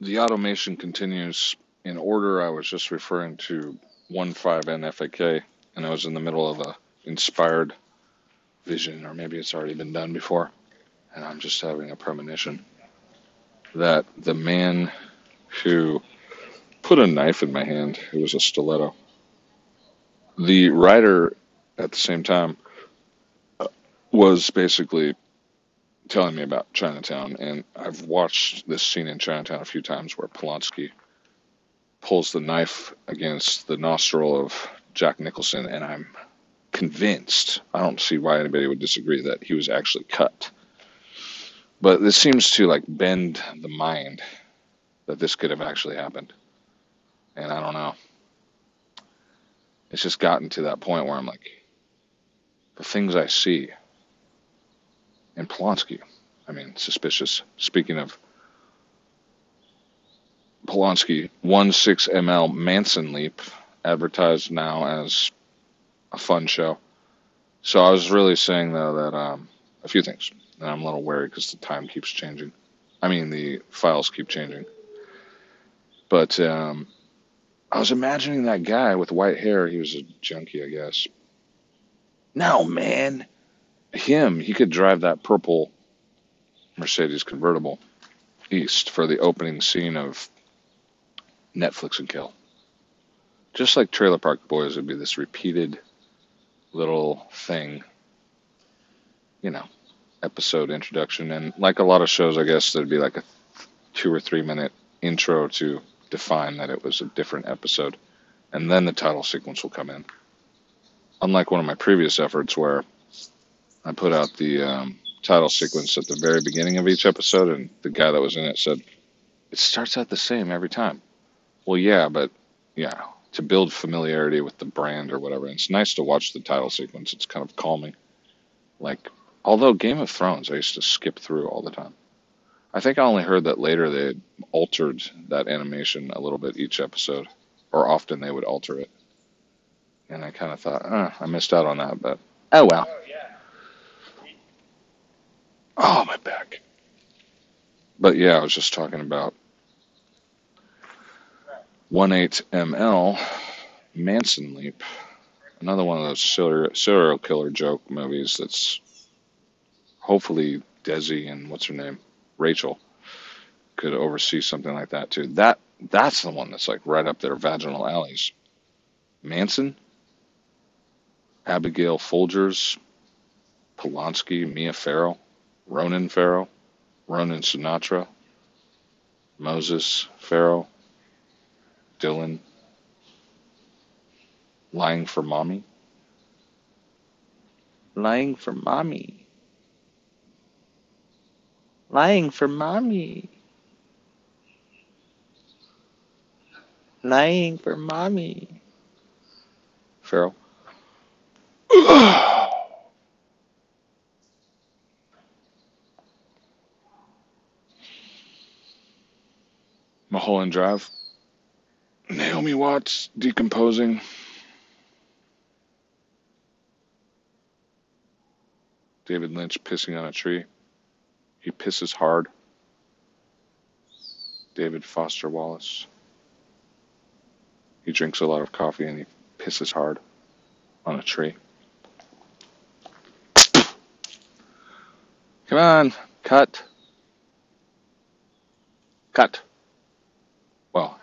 The automation continues in order. I was just referring to 15NFAK, and I was in the middle of a inspired vision, or maybe it's already been done before, and I'm just having a premonition that the man who put a knife in my hand, it was a stiletto, the writer at the same time uh, was basically telling me about Chinatown, and I've watched this scene in Chinatown a few times where Polanski pulls the knife against the nostril of Jack Nicholson, and I'm convinced, I don't see why anybody would disagree, that he was actually cut. But this seems to like bend the mind that this could have actually happened. And I don't know. It's just gotten to that point where I'm like, the things I see and Polanski. I mean, suspicious. Speaking of Polanski, 16ML Manson Leap, advertised now as a fun show. So I was really saying, though, that um, a few things. And I'm a little wary because the time keeps changing. I mean, the files keep changing. But um, I was imagining that guy with white hair. He was a junkie, I guess. No, man him, he could drive that purple Mercedes convertible east for the opening scene of Netflix and Kill. Just like Trailer Park Boys would be this repeated little thing, you know, episode introduction. And like a lot of shows, I guess there'd be like a two or three minute intro to define that it was a different episode. And then the title sequence will come in. Unlike one of my previous efforts where I put out the um, title sequence at the very beginning of each episode, and the guy that was in it said, It starts out the same every time. Well, yeah, but yeah, to build familiarity with the brand or whatever. And it's nice to watch the title sequence, it's kind of calming. Like, although Game of Thrones, I used to skip through all the time. I think I only heard that later they altered that animation a little bit each episode, or often they would alter it. And I kind of thought, eh, I missed out on that, but oh well. Oh, my back. But yeah, I was just talking about 18ML Manson Leap. Another one of those serial, serial killer joke movies that's hopefully Desi and what's her name? Rachel could oversee something like that too. That that's the one that's like right up there, vaginal alleys. Manson, Abigail Folgers, Polanski, Mia Farrow. Ronan Farrow, Ronan Sinatra, Moses Farrow, Dylan, Lying for Mommy. Lying for Mommy. Lying for Mommy. Lying for Mommy. Farrow. Mulholland Drive. Naomi Watts decomposing. David Lynch pissing on a tree. He pisses hard. David Foster Wallace. He drinks a lot of coffee and he pisses hard on a tree. Come on, cut. Cut. Well,